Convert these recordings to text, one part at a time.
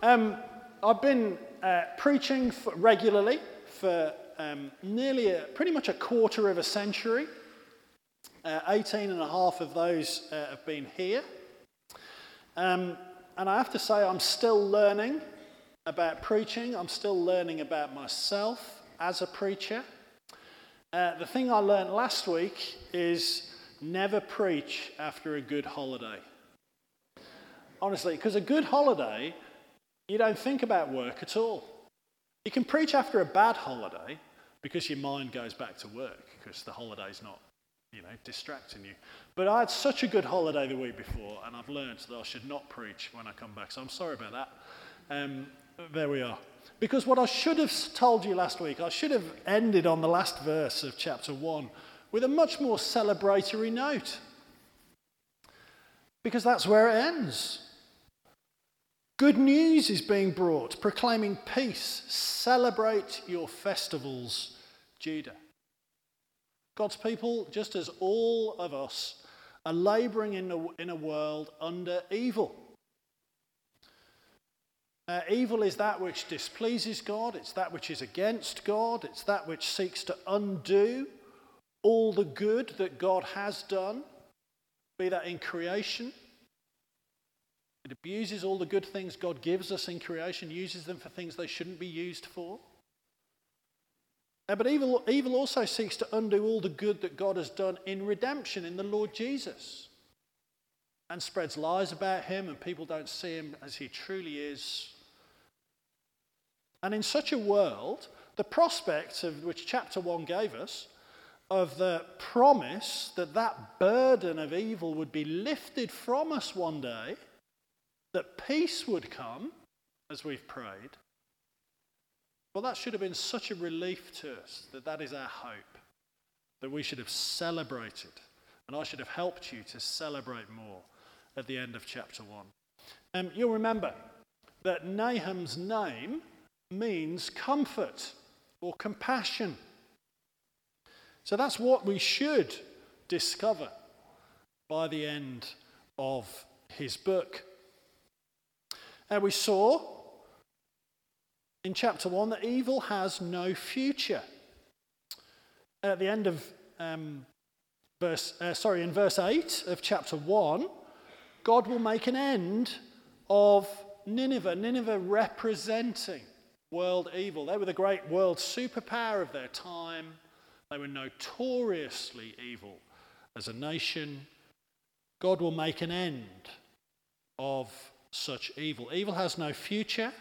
Um, I've been uh, preaching for, regularly for um, nearly a, pretty much a quarter of a century. Uh, 18 and a half of those uh, have been here. Um, and I have to say, I'm still learning about preaching. I'm still learning about myself as a preacher. Uh, the thing I learned last week is never preach after a good holiday. Honestly, because a good holiday, you don't think about work at all. You can preach after a bad holiday because your mind goes back to work because the holiday's not, you know, distracting you. But I had such a good holiday the week before, and I've learned that I should not preach when I come back. So I'm sorry about that. Um, there we are. Because what I should have told you last week, I should have ended on the last verse of chapter 1 with a much more celebratory note. Because that's where it ends. Good news is being brought, proclaiming peace. Celebrate your festivals, Judah. God's people, just as all of us, are laboring in a, in a world under evil. Uh, evil is that which displeases God, it's that which is against God, it's that which seeks to undo all the good that God has done, be that in creation. It abuses all the good things God gives us in creation, uses them for things they shouldn't be used for. But evil, evil also seeks to undo all the good that God has done in redemption in the Lord Jesus and spreads lies about him, and people don't see him as he truly is and in such a world, the prospect of which chapter 1 gave us, of the promise that that burden of evil would be lifted from us one day, that peace would come, as we've prayed, well, that should have been such a relief to us that that is our hope, that we should have celebrated. And I should have helped you to celebrate more at the end of chapter 1. Um, you'll remember that Nahum's name means comfort or compassion. So that's what we should discover by the end of his book. And we saw in chapter 1 that evil has no future. At the end of um, verse, uh, sorry, in verse 8 of chapter 1, God will make an end of Nineveh, Nineveh representing world evil. They were the great world superpower of their time. They were notoriously evil as a nation. God will make an end of such evil. Evil has no future.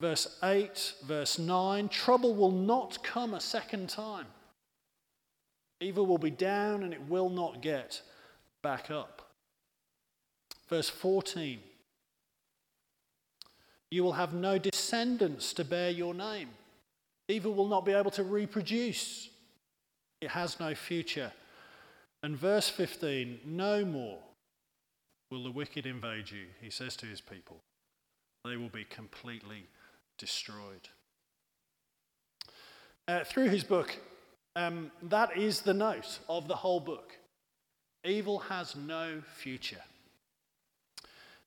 Verse 8, verse 9 trouble will not come a second time. Evil will be down and it will not get back up. Verse 14 you will have no descendants to bear your name. Evil will not be able to reproduce. It has no future. And verse 15 no more will the wicked invade you, he says to his people. They will be completely destroyed. Uh, through his book, um, that is the note of the whole book. Evil has no future.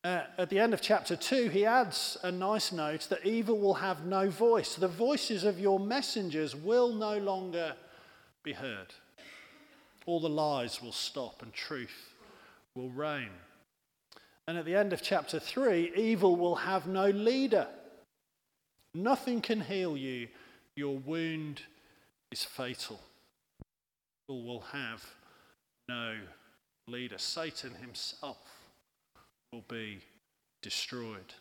Uh, at the end of chapter 2, he adds a nice note that evil will have no voice. The voices of your messengers will no longer be heard. All the lies will stop and truth will reign. And at the end of chapter 3, evil will have no leader. Nothing can heal you. Your wound is fatal. Evil will have no leader. Satan himself will be destroyed.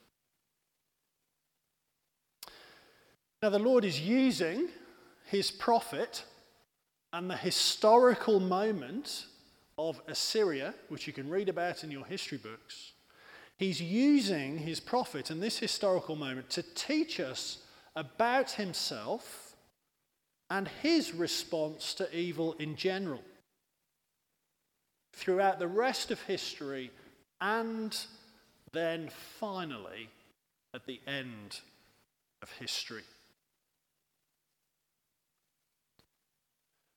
Now, the Lord is using his prophet and the historical moment of Assyria, which you can read about in your history books. He's using his prophet in this historical moment to teach us about himself and his response to evil in general. Throughout the rest of history, and then finally at the end of history.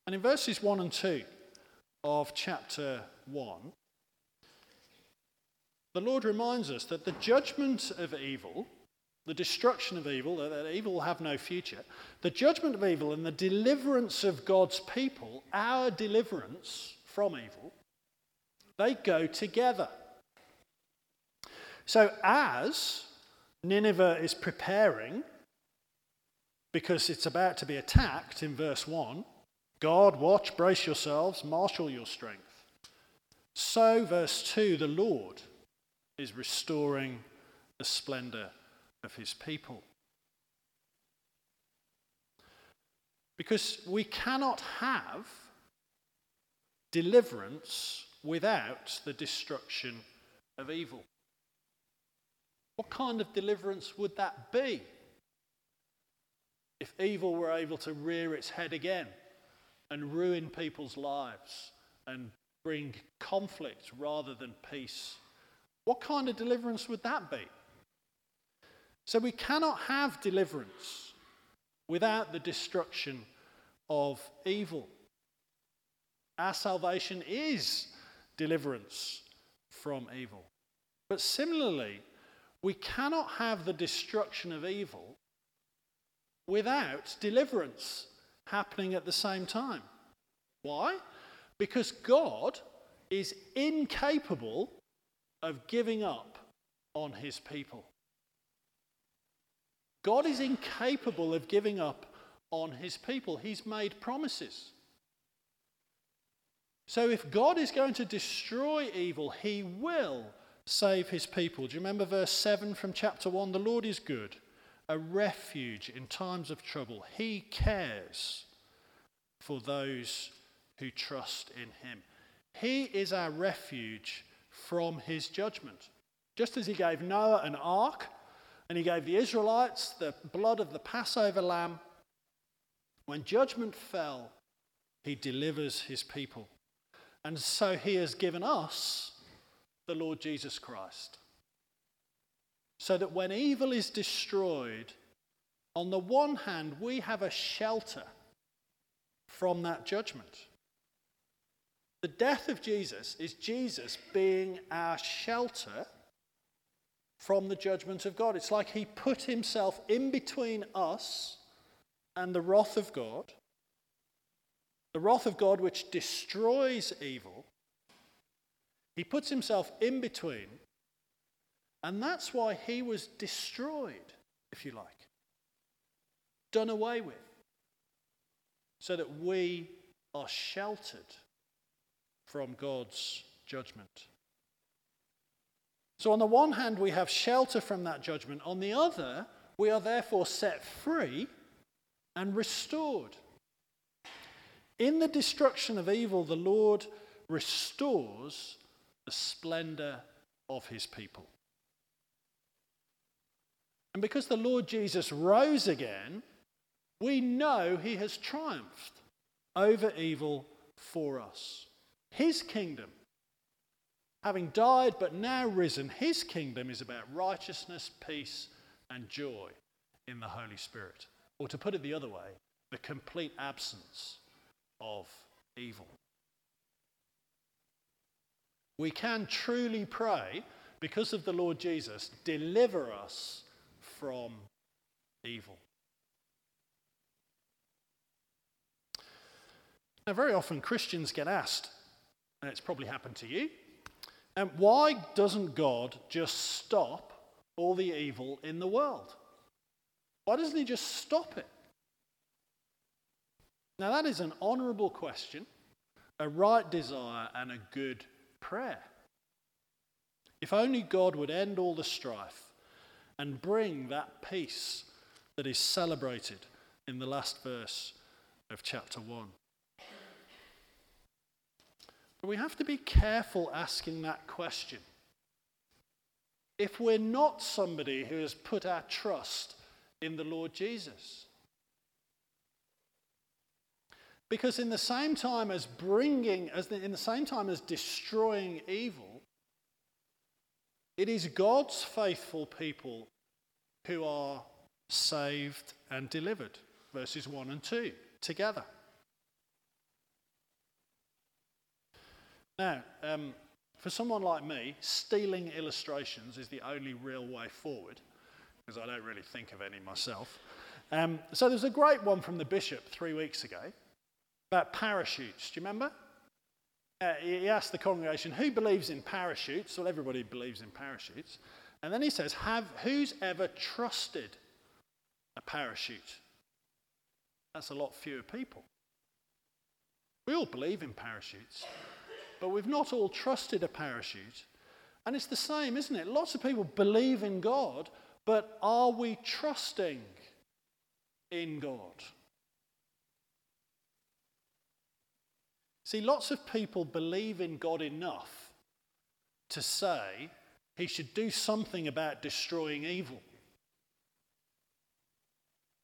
And in verses 1 and 2 of chapter 1, the Lord reminds us that the judgment of evil the destruction of evil, that evil will have no future, the judgment of evil and the deliverance of God's people, our deliverance from evil, they go together. So, as Nineveh is preparing, because it's about to be attacked in verse 1, God, watch, brace yourselves, marshal your strength. So, verse 2, the Lord is restoring the splendor of his people. Because we cannot have deliverance without the destruction of evil. What kind of deliverance would that be? If evil were able to rear its head again and ruin people's lives and bring conflict rather than peace, what kind of deliverance would that be? So we cannot have deliverance without the destruction of evil. Our salvation is deliverance from evil. But similarly, we cannot have the destruction of evil without deliverance happening at the same time. Why? Because God is incapable of giving up on his people. God is incapable of giving up on his people. He's made promises. So, if God is going to destroy evil, he will save his people. Do you remember verse 7 from chapter 1? The Lord is good, a refuge in times of trouble. He cares for those who trust in him. He is our refuge from his judgment. Just as he gave Noah an ark and he gave the Israelites the blood of the Passover lamb. When judgment fell, he delivers his people. And so he has given us the Lord Jesus Christ. So that when evil is destroyed, on the one hand, we have a shelter from that judgment. The death of Jesus is Jesus being our shelter from the judgment of God. It's like he put himself in between us and the wrath of God, the wrath of God which destroys evil. He puts himself in between, and that's why he was destroyed, if you like, done away with, so that we are sheltered from God's judgment. So, on the one hand, we have shelter from that judgment. On the other, we are therefore set free and restored. In the destruction of evil, the Lord restores the splendor of his people. And because the Lord Jesus rose again, we know he has triumphed over evil for us. His kingdom having died but now risen, his kingdom is about righteousness, peace, and joy in the Holy Spirit. Or to put it the other way, the complete absence of evil. We can truly pray, because of the Lord Jesus, deliver us from evil. Now, very often Christians get asked, and it's probably happened to you, and why doesn't God just stop all the evil in the world? Why doesn't He just stop it? Now, that is an honourable question, a right desire, and a good prayer. If only God would end all the strife and bring that peace that is celebrated in the last verse of chapter 1. We have to be careful asking that question. If we're not somebody who has put our trust in the Lord Jesus. Because in the same time as bringing, as the, in the same time as destroying evil, it is God's faithful people who are saved and delivered. Verses 1 and 2 together. Now, um, for someone like me, stealing illustrations is the only real way forward. because I don't really think of any myself. Um, so there's a great one from the bishop three weeks ago about parachutes. Do you remember? Uh, he asked the congregation, Who believes in parachutes? Well, everybody believes in parachutes. And then he says, Have, Who's ever trusted a parachute? That's a lot fewer people. We all believe in parachutes, but we've not all trusted a parachute. And it's the same, isn't it? Lots of people believe in God, but are we trusting in God? See, lots of people believe in God enough to say he should do something about destroying evil.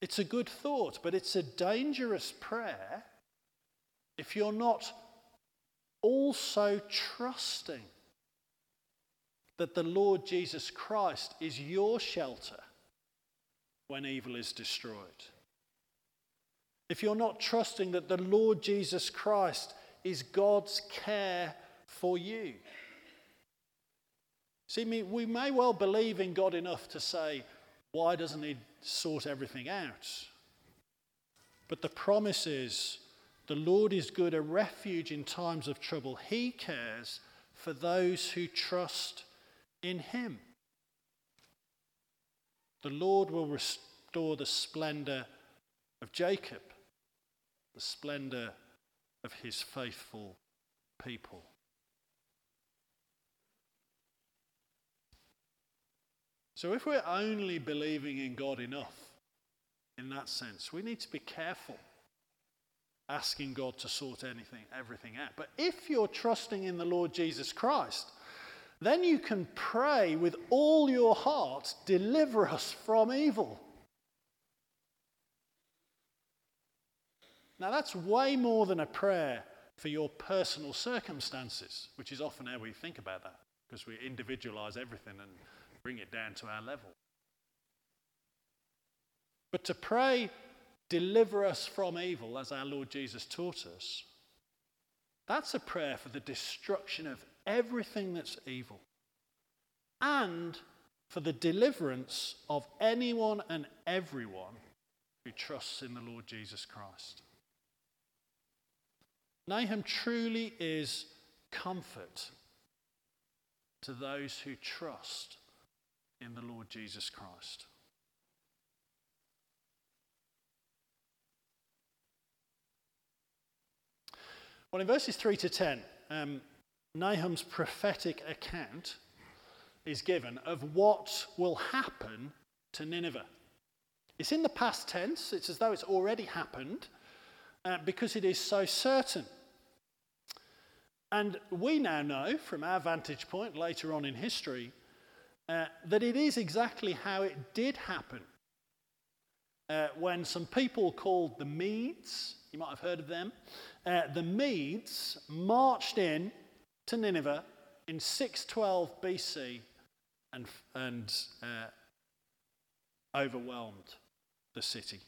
It's a good thought, but it's a dangerous prayer if you're not also trusting that the Lord Jesus Christ is your shelter when evil is destroyed. If you're not trusting that the Lord Jesus Christ is God's care for you. See, we may well believe in God enough to say, why doesn't He sort everything out? But the promise is, the Lord is good, a refuge in times of trouble. He cares for those who trust in Him. The Lord will restore the splendor of Jacob, the splendor of his faithful people. So, if we're only believing in God enough in that sense, we need to be careful asking God to sort anything, everything out. But if you're trusting in the Lord Jesus Christ, then you can pray with all your heart, deliver us from evil. Now, that's way more than a prayer for your personal circumstances, which is often how we think about that, because we individualize everything and bring it down to our level. But to pray, deliver us from evil, as our Lord Jesus taught us, that's a prayer for the destruction of everything that's evil and for the deliverance of anyone and everyone who trusts in the Lord Jesus Christ. Nahum truly is comfort to those who trust in the Lord Jesus Christ. Well, in verses 3 to 10, um, Nahum's prophetic account is given of what will happen to Nineveh. It's in the past tense, it's as though it's already happened uh, because it is so certain. And we now know from our vantage point later on in history uh, that it is exactly how it did happen. Uh, when some people called the Medes, you might have heard of them, uh, the Medes marched in to Nineveh in 612 BC and, and uh, overwhelmed the city.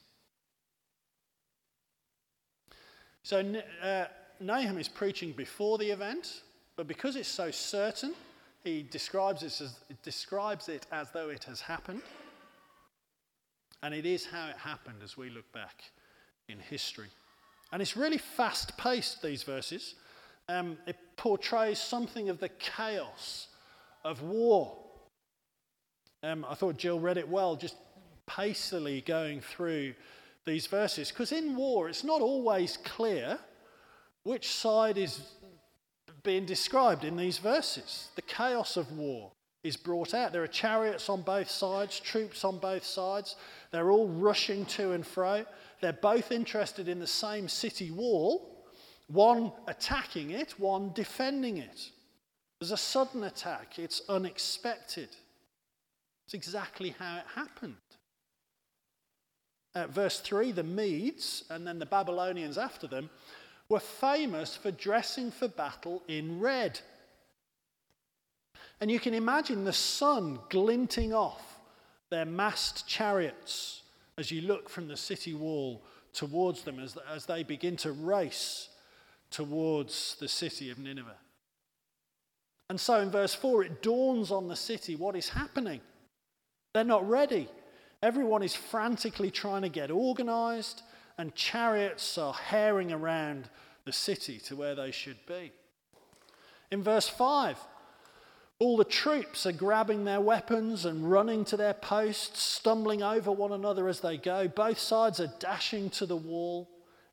So uh, Nahum is preaching before the event, but because it's so certain, he describes it as, describes it as though it has happened. And it is how it happened as we look back in history. And it's really fast paced, these verses. Um, it portrays something of the chaos of war. Um, I thought Jill read it well, just pacily going through these verses. Because in war, it's not always clear which side is being described in these verses. The chaos of war is brought out. There are chariots on both sides, troops on both sides. They're all rushing to and fro. They're both interested in the same city wall, one attacking it, one defending it. There's a sudden attack, it's unexpected. It's exactly how it happened. At verse 3, the Medes and then the Babylonians after them were famous for dressing for battle in red. And you can imagine the sun glinting off their massed chariots as you look from the city wall towards them as, as they begin to race towards the city of Nineveh. And so in verse 4, it dawns on the city what is happening. They're not ready. Everyone is frantically trying to get organized, and chariots are herring around the city to where they should be. In verse 5, all the troops are grabbing their weapons and running to their posts, stumbling over one another as they go. Both sides are dashing to the wall.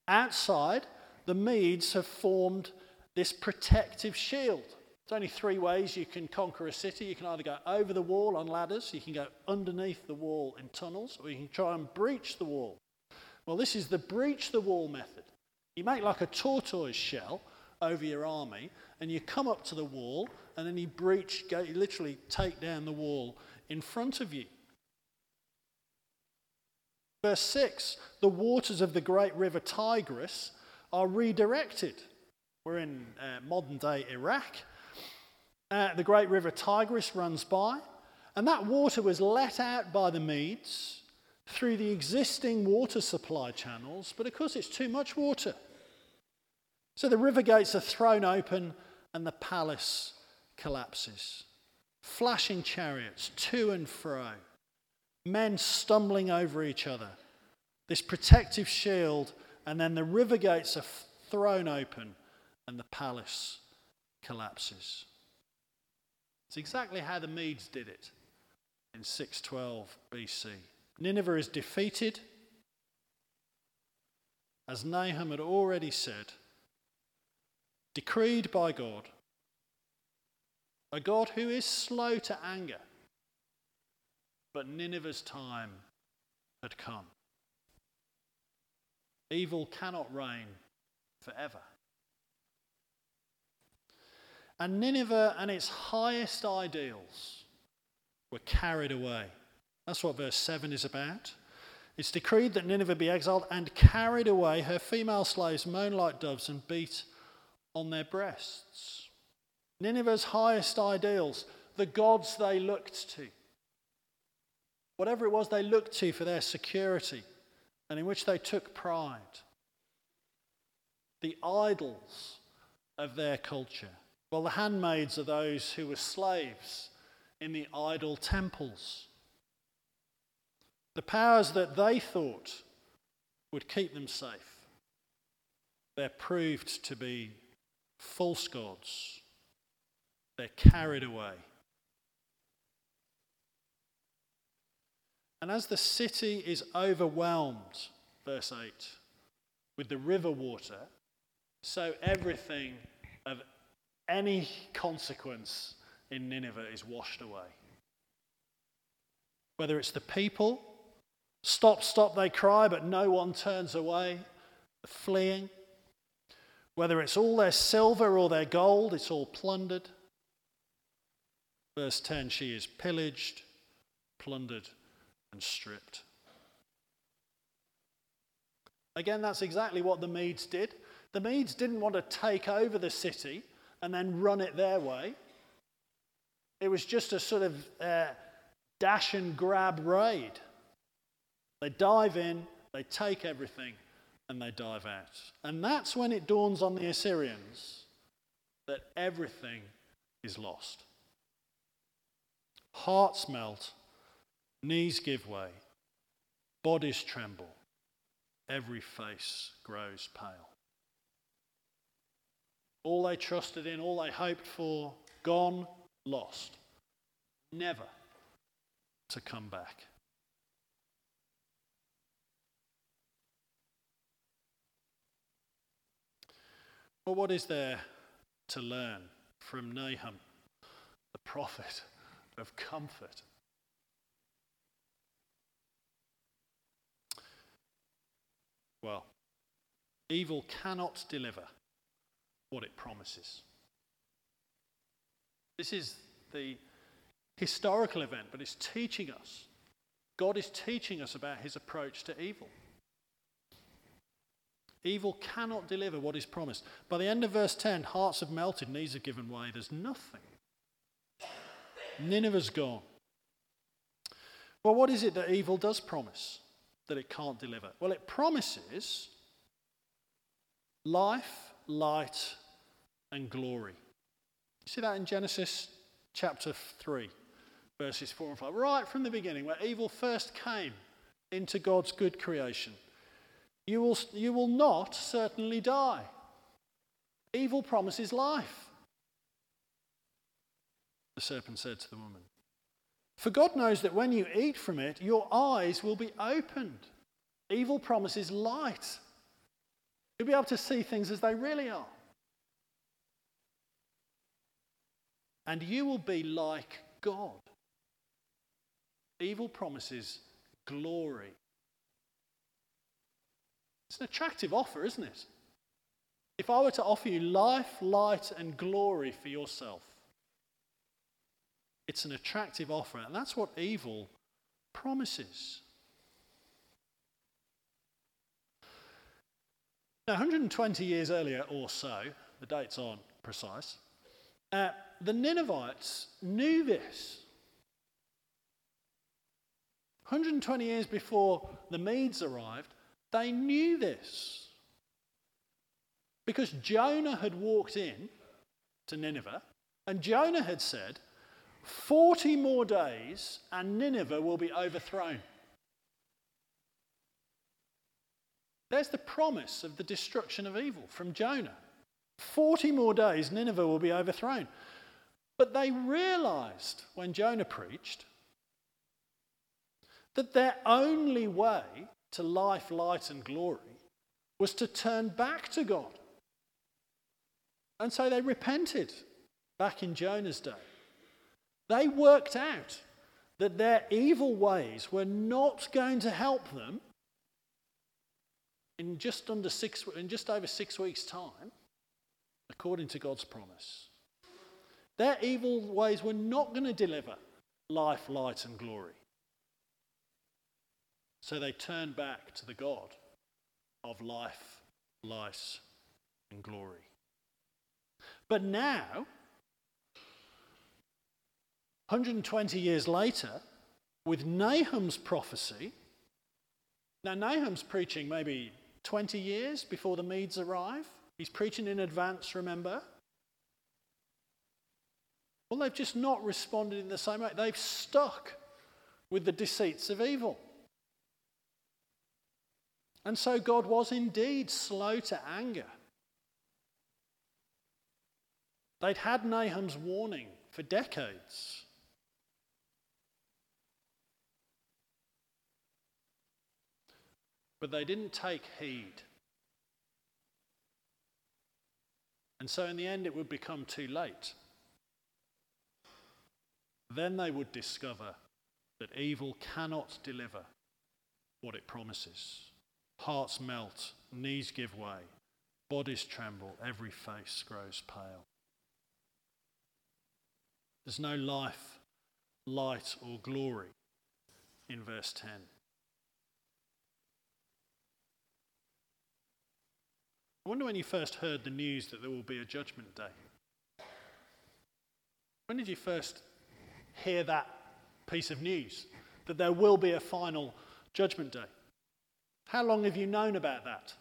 Outside, the Medes have formed this protective shield. There's only three ways you can conquer a city. You can either go over the wall on ladders, you can go underneath the wall in tunnels, or you can try and breach the wall. Well, this is the breach the wall method. You make like a tortoise shell over your army, and you come up to the wall, and then you breach, you literally take down the wall in front of you. Verse 6 the waters of the great river Tigris are redirected. We're in uh, modern day Iraq. Uh, the great river Tigris runs by, and that water was let out by the Medes through the existing water supply channels, but of course it's too much water. So the river gates are thrown open and the palace collapses. Flashing chariots to and fro, men stumbling over each other, this protective shield, and then the river gates are thrown open and the palace collapses. It's exactly how the Medes did it in 612 BC. Nineveh is defeated. As Nahum had already said, decreed by God, a God who is slow to anger. But Nineveh's time had come. Evil cannot reign forever. And Nineveh and its highest ideals were carried away. That's what verse 7 is about. It's decreed that Nineveh be exiled and carried away, her female slaves moan like doves and beat on their breasts. Nineveh's highest ideals, the gods they looked to, whatever it was they looked to for their security and in which they took pride, the idols of their culture. Well, the handmaids are those who were slaves in the idol temples. The powers that they thought would keep them safe, they're proved to be false gods. They're carried away. And as the city is overwhelmed, verse 8, with the river water, so everything of any consequence in Nineveh is washed away. Whether it's the people, stop, stop, they cry, but no one turns away, fleeing. Whether it's all their silver or their gold, it's all plundered. Verse 10 she is pillaged, plundered, and stripped. Again, that's exactly what the Medes did. The Medes didn't want to take over the city and then run it their way. It was just a sort of uh, dash and grab raid. They dive in, they take everything, and they dive out. And that's when it dawns on the Assyrians that everything is lost. Hearts melt, knees give way, bodies tremble, every face grows pale. All they trusted in, all they hoped for, gone, lost, never to come back. Well, what is there to learn from Nahum, the prophet of comfort? Well, evil cannot deliver what it promises. This is the historical event, but it's teaching us. God is teaching us about his approach to evil. Evil cannot deliver what is promised. By the end of verse 10, hearts have melted, knees have given way. There's nothing. Nineveh's gone. Well, what is it that evil does promise that it can't deliver? Well, it promises life, light, and glory. You see that in Genesis chapter 3, verses 4 and 5, right from the beginning, where evil first came into God's good creation. You will, you will not certainly die. Evil promises life. The serpent said to the woman, For God knows that when you eat from it, your eyes will be opened. Evil promises light. You'll be able to see things as they really are. And you will be like God. Evil promises glory. It's an attractive offer, isn't it? If I were to offer you life, light, and glory for yourself, it's an attractive offer, and that's what evil promises. Now, 120 years earlier or so, the dates aren't precise, uh, the Ninevites knew this. 120 years before the Medes arrived, they knew this. Because Jonah had walked in to Nineveh, and Jonah had said, 40 more days and Nineveh will be overthrown. There's the promise of the destruction of evil from Jonah. 40 more days, Nineveh will be overthrown. But they realized when Jonah preached that their only way to life, light, and glory was to turn back to God. And so they repented back in Jonah's day. They worked out that their evil ways were not going to help them in just under six in just over six weeks' time, according to God's promise. Their evil ways were not going to deliver life, light, and glory. So they turn back to the God of life, life, and glory. But now, 120 years later, with Nahum's prophecy, now Nahum's preaching maybe 20 years before the Medes arrive. He's preaching in advance, remember? Well, they've just not responded in the same way. They've stuck with the deceits of evil. And so God was indeed slow to anger. They'd had Nahum's warning for decades. But they didn't take heed. And so, in the end, it would become too late. Then they would discover that evil cannot deliver what it promises. Hearts melt, knees give way, bodies tremble, every face grows pale. There's no life, light, or glory in verse 10. I wonder when you first heard the news that there will be a judgment day. When did you first hear that piece of news? That there will be a final judgment day? How long have you known about that?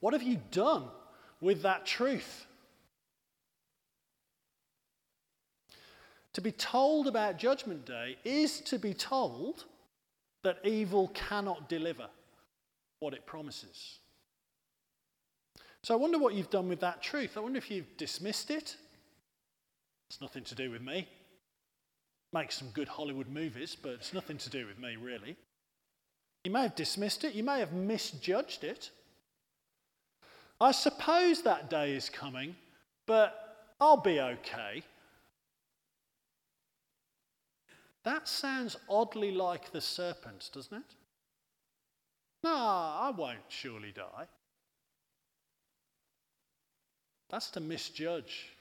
What have you done with that truth? To be told about Judgment Day is to be told that evil cannot deliver what it promises. So I wonder what you've done with that truth. I wonder if you've dismissed it. It's nothing to do with me. Make some good Hollywood movies, but it's nothing to do with me, really. You may have dismissed it, you may have misjudged it. I suppose that day is coming, but I'll be okay. That sounds oddly like the serpent, doesn't it? No, I won't surely die. That's to misjudge.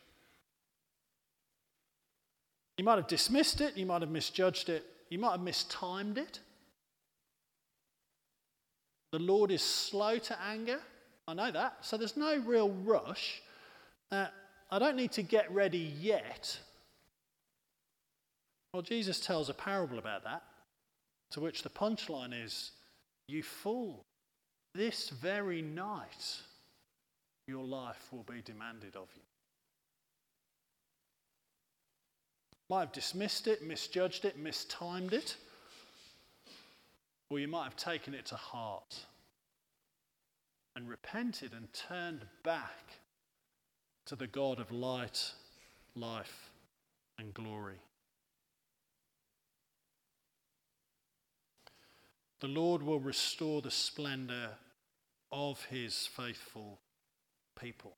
You might have dismissed it, you might have misjudged it, you might have mistimed it. The Lord is slow to anger. I know that. So there's no real rush. Uh, I don't need to get ready yet. Well, Jesus tells a parable about that, to which the punchline is You fool, this very night your life will be demanded of you. Might have dismissed it, misjudged it, mistimed it, or you might have taken it to heart and repented and turned back to the God of light, life, and glory. The Lord will restore the splendor of his faithful people.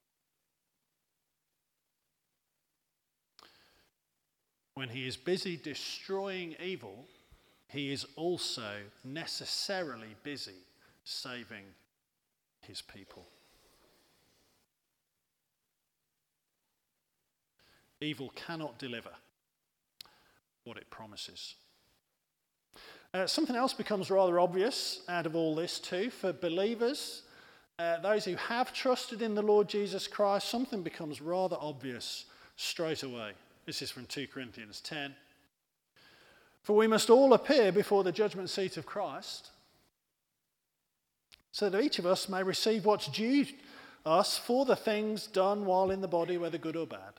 When he is busy destroying evil, he is also necessarily busy saving his people. Evil cannot deliver what it promises. Uh, something else becomes rather obvious out of all this, too, for believers, uh, those who have trusted in the Lord Jesus Christ, something becomes rather obvious straight away. This is from 2 Corinthians 10. For we must all appear before the judgment seat of Christ, so that each of us may receive what's due us for the things done while in the body, whether good or bad.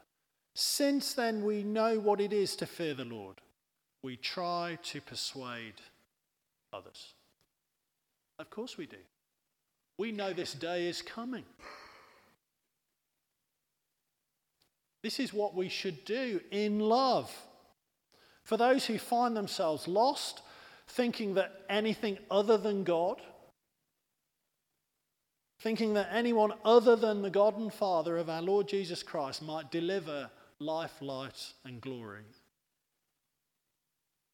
Since then we know what it is to fear the Lord, we try to persuade others. Of course we do. We know this day is coming. This is what we should do in love. For those who find themselves lost, thinking that anything other than God, thinking that anyone other than the God and Father of our Lord Jesus Christ might deliver life, light, and glory.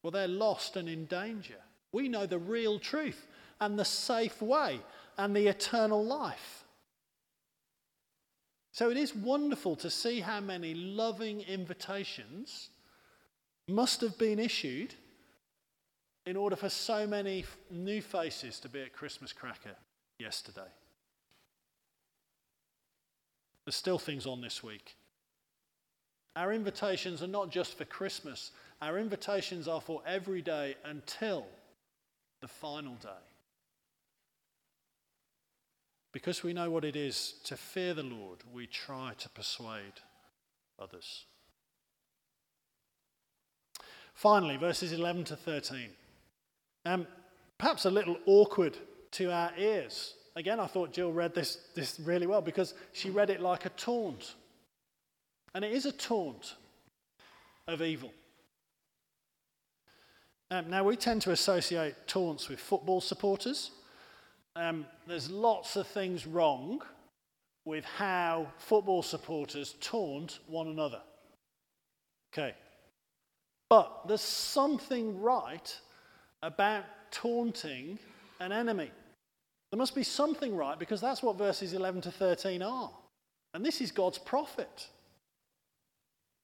Well, they're lost and in danger. We know the real truth and the safe way and the eternal life. So it is wonderful to see how many loving invitations must have been issued in order for so many new faces to be at Christmas Cracker yesterday. There's still things on this week. Our invitations are not just for Christmas, our invitations are for every day until the final day because we know what it is to fear the Lord, we try to persuade others. Finally, verses 11 to 13. Um, perhaps a little awkward to our ears. Again, I thought Jill read this, this really well because she read it like a taunt. And it is a taunt of evil. Um, now, we tend to associate taunts with football supporters um, there's lots of things wrong with how football supporters taunt one another. Okay. But there's something right about taunting an enemy. There must be something right because that's what verses 11 to 13 are. And this is God's prophet.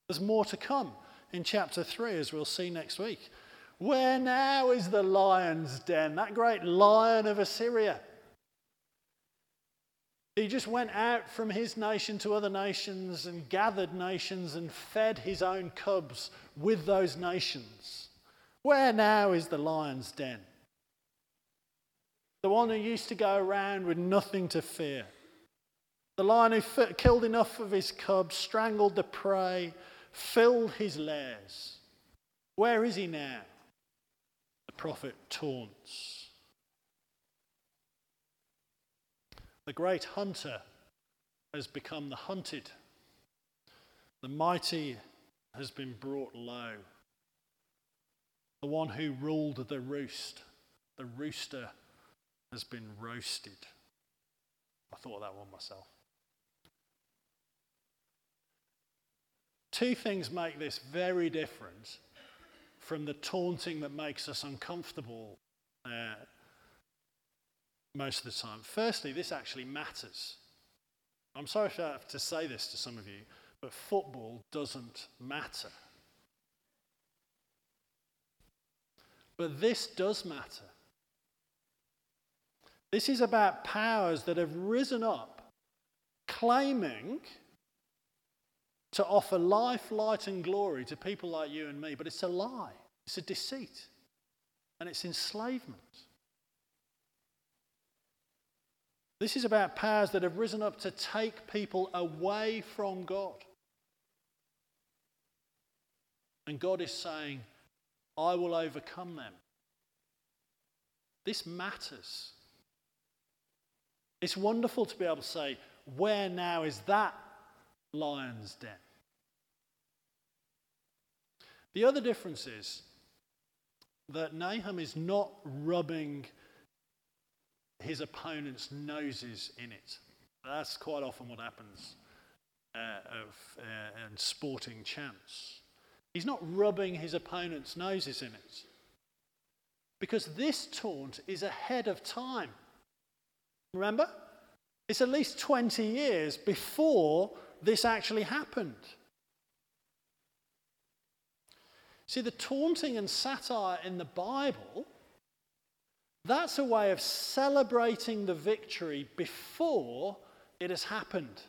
There's more to come in chapter 3, as we'll see next week. Where now is the lion's den, that great lion of Assyria? He just went out from his nation to other nations and gathered nations and fed his own cubs with those nations. Where now is the lion's den? The one who used to go around with nothing to fear. The lion who killed enough of his cubs, strangled the prey, filled his lairs. Where is he now? The prophet taunts. The great hunter has become the hunted. The mighty has been brought low. The one who ruled the roost, the rooster, has been roasted. I thought of that one myself. Two things make this very different from the taunting that makes us uncomfortable most of the time. Firstly, this actually matters. I'm sorry if I have to say this to some of you, but football doesn't matter. But this does matter. This is about powers that have risen up, claiming to offer life, light, and glory to people like you and me, but it's a lie, it's a deceit, and it's enslavement. This is about powers that have risen up to take people away from God. And God is saying, I will overcome them. This matters. It's wonderful to be able to say, Where now is that lion's den? The other difference is that Nahum is not rubbing his opponent's noses in it. That's quite often what happens uh, of, uh, in sporting chants. He's not rubbing his opponent's noses in it. Because this taunt is ahead of time. Remember? It's at least 20 years before this actually happened. See, the taunting and satire in the Bible, that's a way of celebrating the victory before it has happened.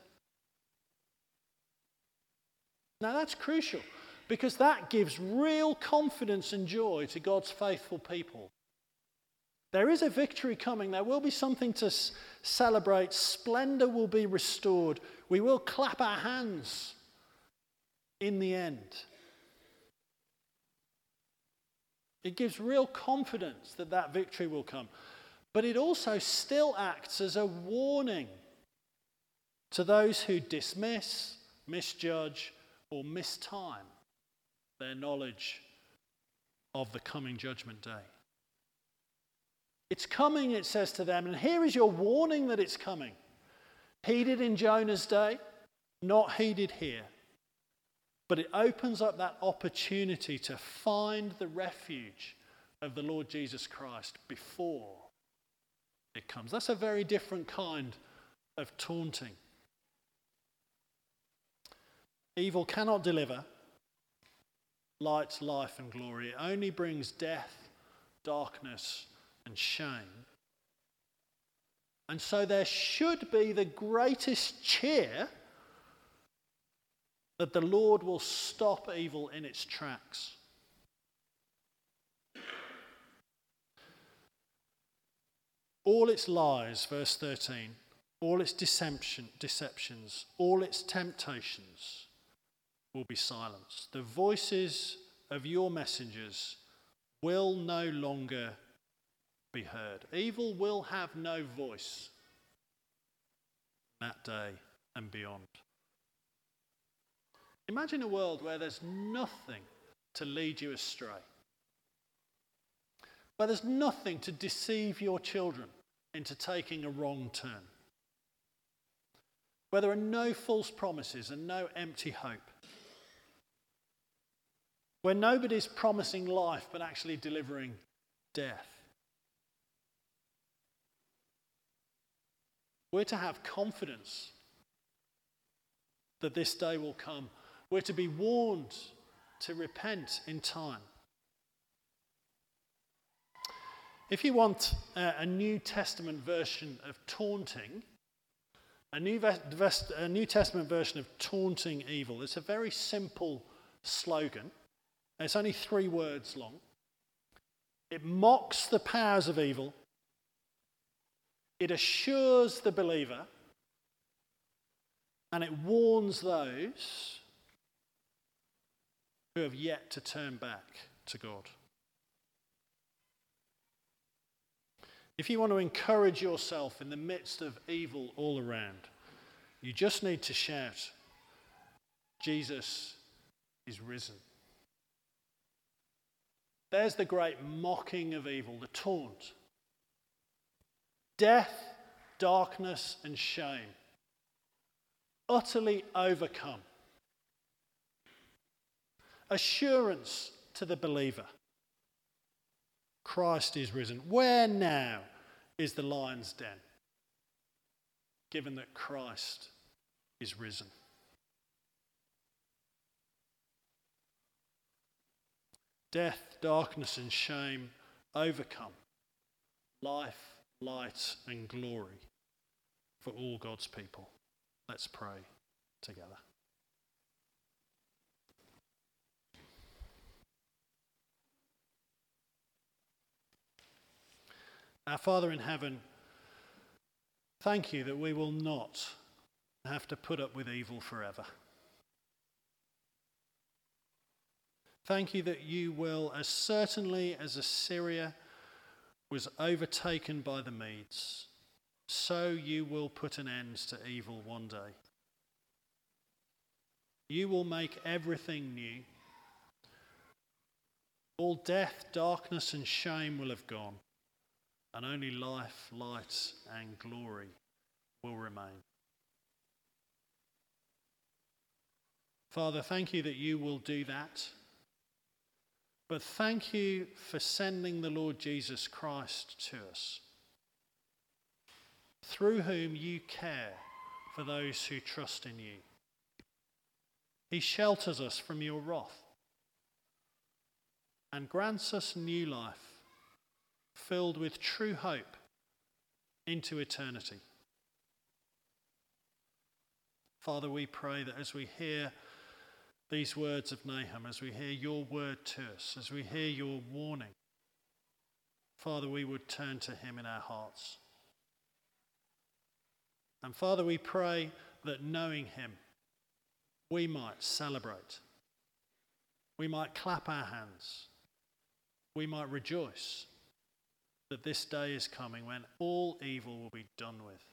Now, that's crucial because that gives real confidence and joy to God's faithful people. There is a victory coming. There will be something to celebrate. Splendor will be restored. We will clap our hands in the end. It gives real confidence that that victory will come. But it also still acts as a warning to those who dismiss, misjudge, or mistime their knowledge of the coming judgment day. It's coming, it says to them, and here is your warning that it's coming. Heeded in Jonah's day, not heeded here. But it opens up that opportunity to find the refuge of the Lord Jesus Christ before it comes. That's a very different kind of taunting. Evil cannot deliver light, life, and glory. It only brings death, darkness, and shame. And so there should be the greatest cheer that the Lord will stop evil in its tracks. All its lies, verse 13, all its deception, deceptions, all its temptations will be silenced. The voices of your messengers will no longer be heard. Evil will have no voice that day and beyond. Imagine a world where there's nothing to lead you astray, where there's nothing to deceive your children into taking a wrong turn, where there are no false promises and no empty hope, where nobody's promising life but actually delivering death. We're to have confidence that this day will come we're to be warned to repent in time. If you want a New Testament version of taunting, a New, Vest- a New Testament version of taunting evil, it's a very simple slogan. It's only three words long. It mocks the powers of evil. It assures the believer. And it warns those who have yet to turn back to God. If you want to encourage yourself in the midst of evil all around, you just need to shout, Jesus is risen. There's the great mocking of evil, the taunt. Death, darkness, and shame. Utterly overcome assurance to the believer Christ is risen. Where now is the lion's den? Given that Christ is risen. Death, darkness, and shame overcome. Life, light, and glory for all God's people. Let's pray together. Our Father in heaven, thank you that we will not have to put up with evil forever. Thank you that you will, as certainly as Assyria was overtaken by the Medes, so you will put an end to evil one day. You will make everything new. All death, darkness, and shame will have gone, and only life, light, and glory will remain. Father, thank you that you will do that. But thank you for sending the Lord Jesus Christ to us, through whom you care for those who trust in you. He shelters us from your wrath and grants us new life filled with true hope into eternity. Father, we pray that as we hear these words of Nahum, as we hear your word to us, as we hear your warning, Father, we would turn to him in our hearts. And Father, we pray that knowing him, we might celebrate. We might clap our hands. We might rejoice that this day is coming when all evil will be done with.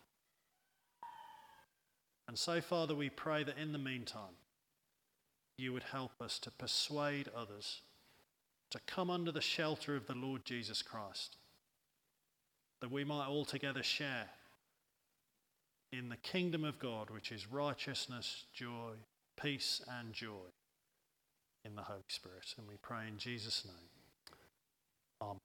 And so, Father, we pray that in the meantime, you would help us to persuade others to come under the shelter of the Lord Jesus Christ, that we might all together share in the kingdom of God, which is righteousness, joy, peace, and joy in the Holy Spirit. And we pray in Jesus' name. Amen.